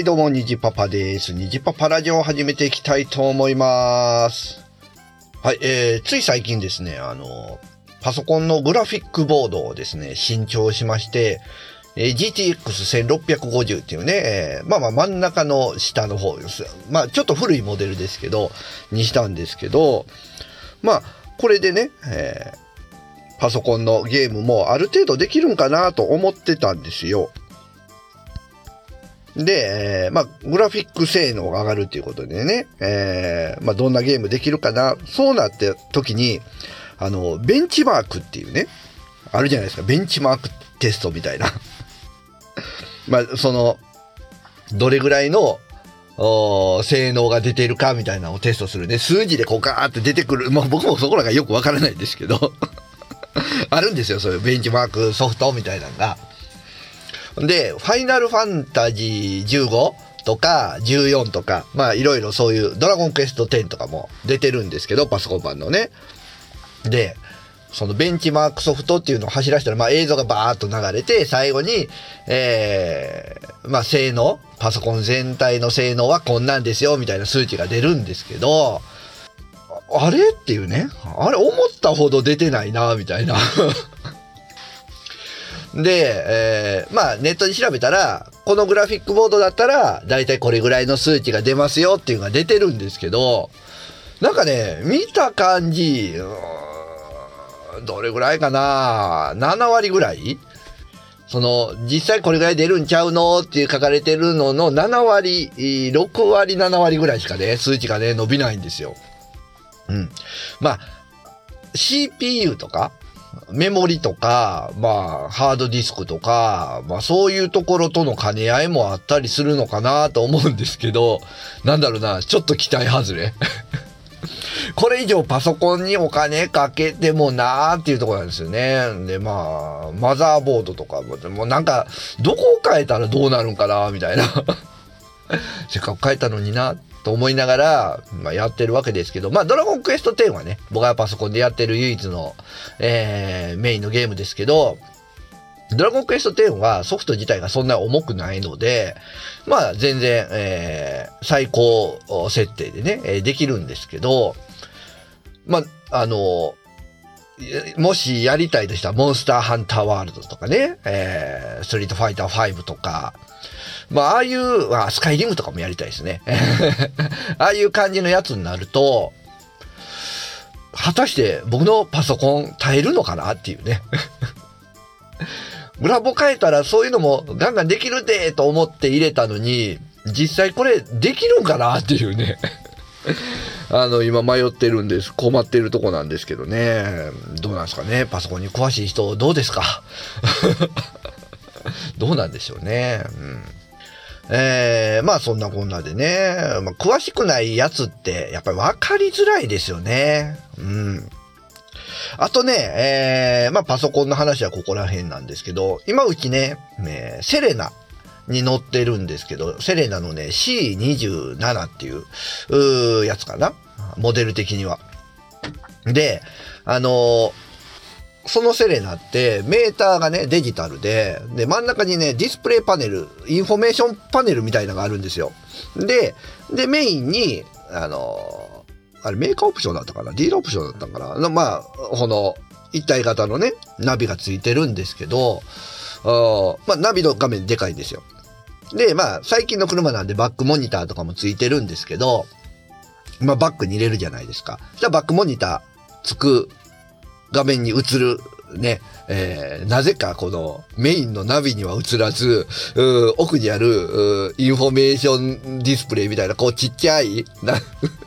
はい、どうも、にじパパです。にじパパラジオを始めていきたいと思います。はい、えー、つい最近ですね、あの、パソコンのグラフィックボードをですね、新調しまして、えー GTX1650 っていうね、えーまあまあ真ん中の下の方です。まあちょっと古いモデルですけど、にしたんですけど、まあこれでね、えーパソコンのゲームもある程度できるんかなと思ってたんですよ。で、えーまあ、グラフィック性能が上がるっていうことでね、えーまあ、どんなゲームできるかな、そうなって時に、あの、ベンチマークっていうね、あるじゃないですか、ベンチマークテストみたいな。まあ、その、どれぐらいの、性能が出ているかみたいなのをテストするね。数字でこうガーって出てくる。まあ僕もそこらがよくわからないんですけど。あるんですよ、そういうベンチマークソフトみたいなのが。で、ファイナルファンタジー15とか14とか、まあいろいろそういうドラゴンクエスト10とかも出てるんですけど、パソコン版のね。で、そのベンチマークソフトっていうのを走らせたら、まあ映像がバーッと流れて、最後に、えー、まあ性能、パソコン全体の性能はこんなんですよ、みたいな数値が出るんですけど、ああれっていうね。あれ思ったほど出てないな、みたいな。で、えーまあネットで調べたら、このグラフィックボードだったら、だいたいこれぐらいの数値が出ますよっていうのが出てるんですけど、なんかね、見た感じ、どれぐらいかな ?7 割ぐらい？その、実際これぐらい出るんちゃうのっていう書かれてるのの7割、6割、7割ぐらいしかね、数値がね、伸びないんですよ。うん。まあ、CPU とか、メモリとか、まあ、ハードディスクとか、まあ、そういうところとの兼ね合いもあったりするのかなと思うんですけど、なんだろうな、ちょっと期待外れ。これ以上パソコンにお金かけてもなーっていうとこなんですよね。で、まあ、マザーボードとかも、もうなんか、どこを変えたらどうなるんかなみたいな。せっかく変えたのにな、と思いながら、まあ、やってるわけですけど、まあ、ドラゴンクエスト10はね、僕がパソコンでやってる唯一の、えーメインのゲームですけど、ドラゴンクエスト10はソフト自体がそんな重くないので、まあ全然、えー最高設定でね、えできるんですけど、まあ、あの、もしやりたいとしたら、モンスターハンターワールドとかね、えーストリートファイター5とか、まあ、ああいう、あスカイリムとかもやりたいですね。ああいう感じのやつになると、果たして僕のパソコン耐えるのかなっていうね。グラボ変えたらそういうのもガンガンできるでと思って入れたのに、実際これできるんかなっていうね。あの、今迷ってるんです。困ってるとこなんですけどね。どうなんですかね。パソコンに詳しい人どうですかどうなんでしょうね。うん。えー、まあそんなこんなでね、まあ、詳しくないやつってやっぱり分かりづらいですよね。うん。あとね、えー、まあパソコンの話はここら辺なんですけど、今うちね、えーセレナに乗ってるんですけど、セレナのね C27 っていううやつかなモデル的には。で、あのーそのセレナってメーターがねデジタルでで真ん中にねディスプレイパネルインフォメーションパネルみたいなのがあるんですよ。ででメインにあのあれメーカーオプションだったかな？ディーラーオプションだったかな？のまあこの一体型のねナビがついてるんですけどあまあナビの画面でかいんですよ。でまあ最近の車なんでバックモニターとかもついてるんですけどまあバックに入れるじゃないですか。じゃあバックモニターつく画面に映るね、えーなぜかこのメインのナビには映らず、奥にあるインフォメーションディスプレイみたいな、こうちっちゃい、な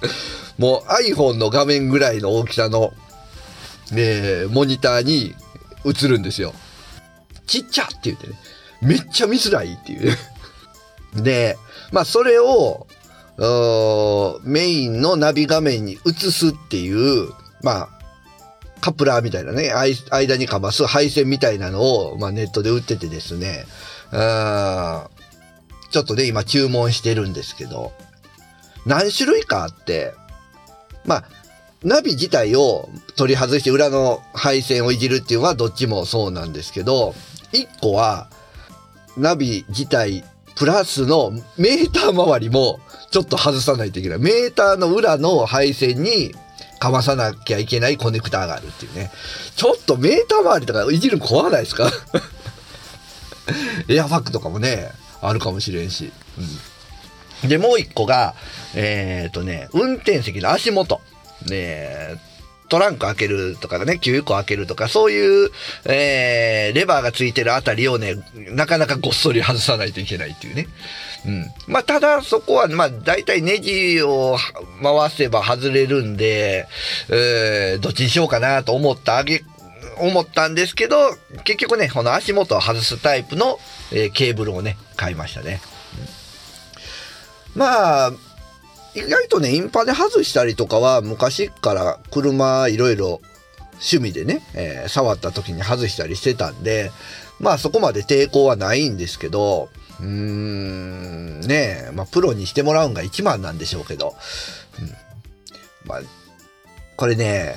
もう iPhone の画面ぐらいの大きさの、えーモニターに映るんですよ。ちっちゃって言ってね、めっちゃ見づらいっていう。で、まあそれを、メインのナビ画面に映すっていう、まあ、カプラーみたいなね、間にかます配線みたいなのを、まあ、ネットで売っててですね、あちょっとね、今注文してるんですけど、何種類かあって、まあ、ナビ自体を取り外して裏の配線をいじるっていうのはどっちもそうなんですけど、一個はナビ自体プラスのメーター周りもちょっと外さないといけない。メーターの裏の配線にかまさなきゃいけないコネクターがあるっていうね。ちょっとメーター周りとかいじるの怖ないですか？エアファックとかもね、あるかもしれんし。うん、で、もう一個が、えっ、ー、とね、運転席の足元。ねトランク開けるとかね、9個開けるとか、そういう、えー、レバーがついてるあたりをね、なかなかごっそり外さないといけないっていうね。うん。まあ、ただそこは、まあ、大体ネジを回せば外れるんで、えー、どっちにしようかなと思ったあげ、思ったんですけど、結局ね、この足元を外すタイプの、えー、ケーブルをね、買いましたね。うん、まあ、意外とね、インパで外したりとかは、昔から車いろいろ趣味でね、えー、触った時に外したりしてたんで、まあそこまで抵抗はないんですけど、うーん、ねえ、まあプロにしてもらうんが一番なんでしょうけど、うん、まあ、これね、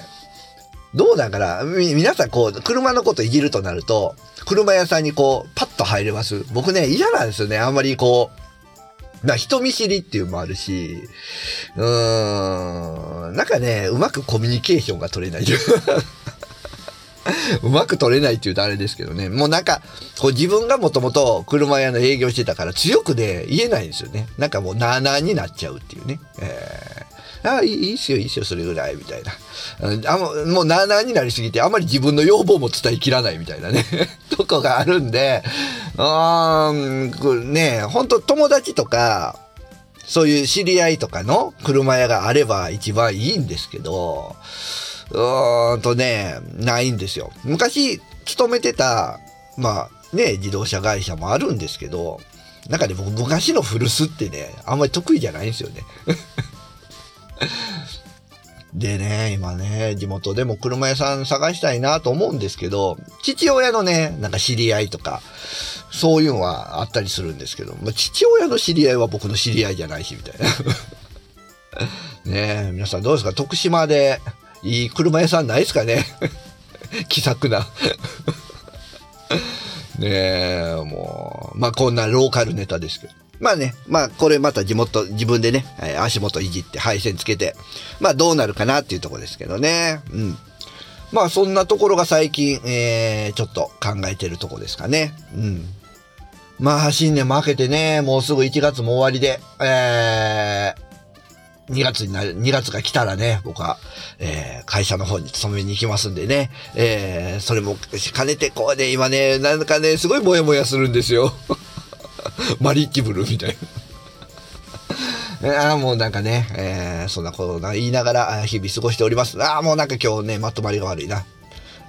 どうだから、皆さんこう、車のこといじるとなると、車屋さんにこう、パッと入れます。僕ね、嫌なんですよね。あんまりこう、な人見知りっていうのもあるし、うーん、なんかね、うまくコミュニケーションが取れない。うまく取れないって言うとあれですけどね。もうなんか、こう自分がもともと車屋の営業してたから強くで言えないんですよね。なんかもうなあなあになっちゃうっていうね。えー、ああ、いいっすよ、いいっすよ、それぐらい、みたいな。あもうなあなあになりすぎて、あまり自分の要望も伝えきらないみたいなね、とこがあるんで、うん、ね、本当友達とか、そういう知り合いとかの車屋があれば一番いいんですけど、うーんとね、ないんですよ。昔、勤めてた、まあね、自動車会社もあるんですけど、なんかね、僕、昔の古巣ってね、あんまり得意じゃないんですよね。でね、今ね、地元でも車屋さん探したいなと思うんですけど、父親のね、なんか知り合いとか、そういうのはあったりするんですけど、まあ、父親の知り合いは僕の知り合いじゃないし、みたいな。ねえ、皆さんどうですか？徳島でいい車屋さんないですかね？気さくな ねえ、もう、まあこんなローカルネタですけど。まあね、まあこれまた地元、自分でね、足元いじって配線つけて、まあどうなるかなっていうとこですけどね。うん。まあそんなところが最近、えー、ちょっと考えてるとこですかね。うん。まあ新年も明けてね、もうすぐ1月も終わりで、えー、2月になる、2月が来たらね、僕は、えー、会社の方に勤めに行きますんでね、えー、それも兼ねてこうね、今ね、なんかね、すごいモヤモヤするんですよ。マリッジブルみたいな。ああ、もうなんかね、えー、そんなことな言いながら日々過ごしております。ああ、もうなんか今日ね、まとまりが悪いな。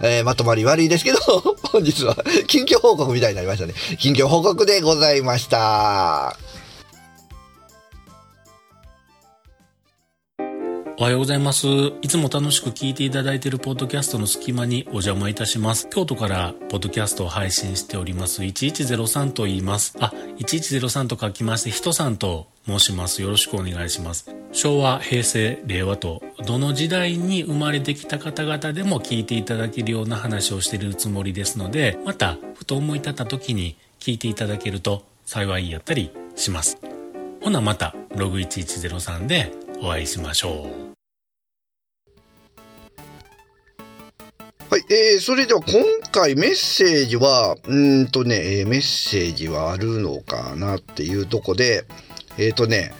えー、まとまり悪いですけど、本日は近況報告みたいになりましたね。近況報告でございました。おはようございます。いつも楽しく聞いていただいているポッドキャストの隙間にお邪魔いたします。京都からポッドキャストを配信しております1103と言います。あ、1103と書きまして、人さんと申します。よろしくお願いします。昭和、平成、令和と、どの時代に生まれてきた方々でも聞いていただけるような話をしているつもりですので、また、ふと思い立った時に聞いていただけると幸いやったりします。ほなまた、ログ1103でお会いしましょう。はい、えー、それでは今回メッセージは、うんとね、えー、メッセージはあるのかなっていうとこで、えっ、ー、とね、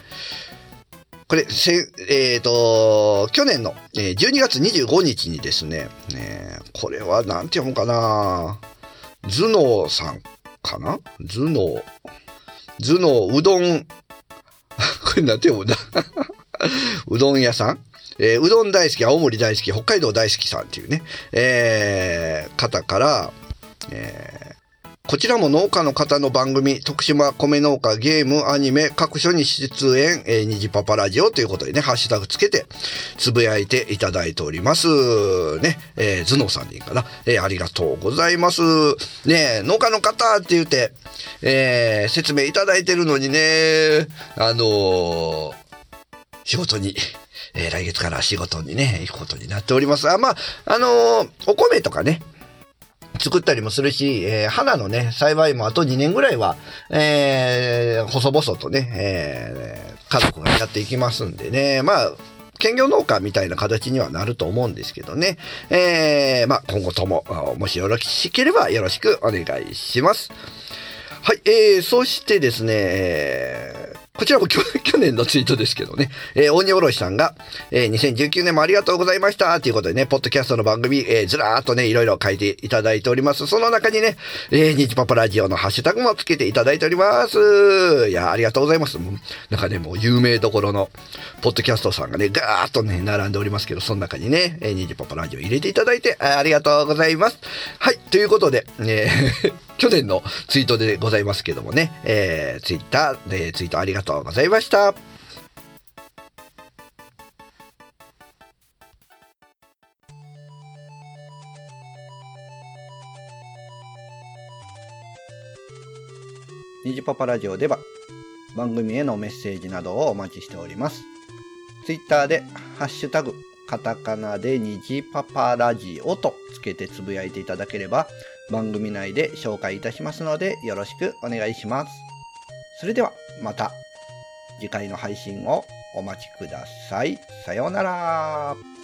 これ、えっ、ー、と、去年の12月25日にですね、えー、これはなんて読むかな。頭脳さんかな？頭脳。頭脳うどん、これなんて読むんだ？うどん屋さん？えー、うどん大好き、青森大好き、北海道大好きさんっていうね、えー、方から、えー、こちらも農家の方の番組、徳島米農家ゲームアニメ各所に出演、えー、虹パパラジオということでね、ハッシュタグつけてつぶやいていただいております。ね、えー、頭脳さんでいいかな。えー、ありがとうございます。ね農家の方って言って、えー、説明いただいてるのにね、あのー、仕事にえー、来月から仕事にね、行くことになっております。あ、まあ、あのー、お米とかね、作ったりもするし、えー花のね、栽培もあと2年ぐらいは、えー細々とね、えー家族がやっていきますんでね、まあ、兼業農家みたいな形にはなると思うんですけどね。えー、まあ、今後とも、もしよろしければよろしくお願いします。はい、えー、そしてですね、えーこちらも去年のツイートですけどね、えー、大荷おろしさんが、えー2019年もありがとうございましたということでね、ポッドキャストの番組、えーずらーっとね、いろいろ書いていただいております。その中にね、えー、ニジパパラジオのハッシュタグもつけていただいております。いや、ありがとうございます。なんかね、もう有名どころの、ポッドキャストさんがね、ガーッとね、並んでおりますけど、その中にね、えー、ニジパパラジオ入れていただいて、ありがとうございます。はい、ということで、えー去年のツイートでございますけどもね、えー、ツイッターでツイートありがとうございました。ニジパパラジオでは番組へのメッセージなどをお待ちしております。ツイッターでハッシュタグカタカナでニジパパラジオとつけてつぶやいていただければ番組内で紹介いたしますのでよろしくお願いします。それではまた次回の配信をお待ちください。さようなら。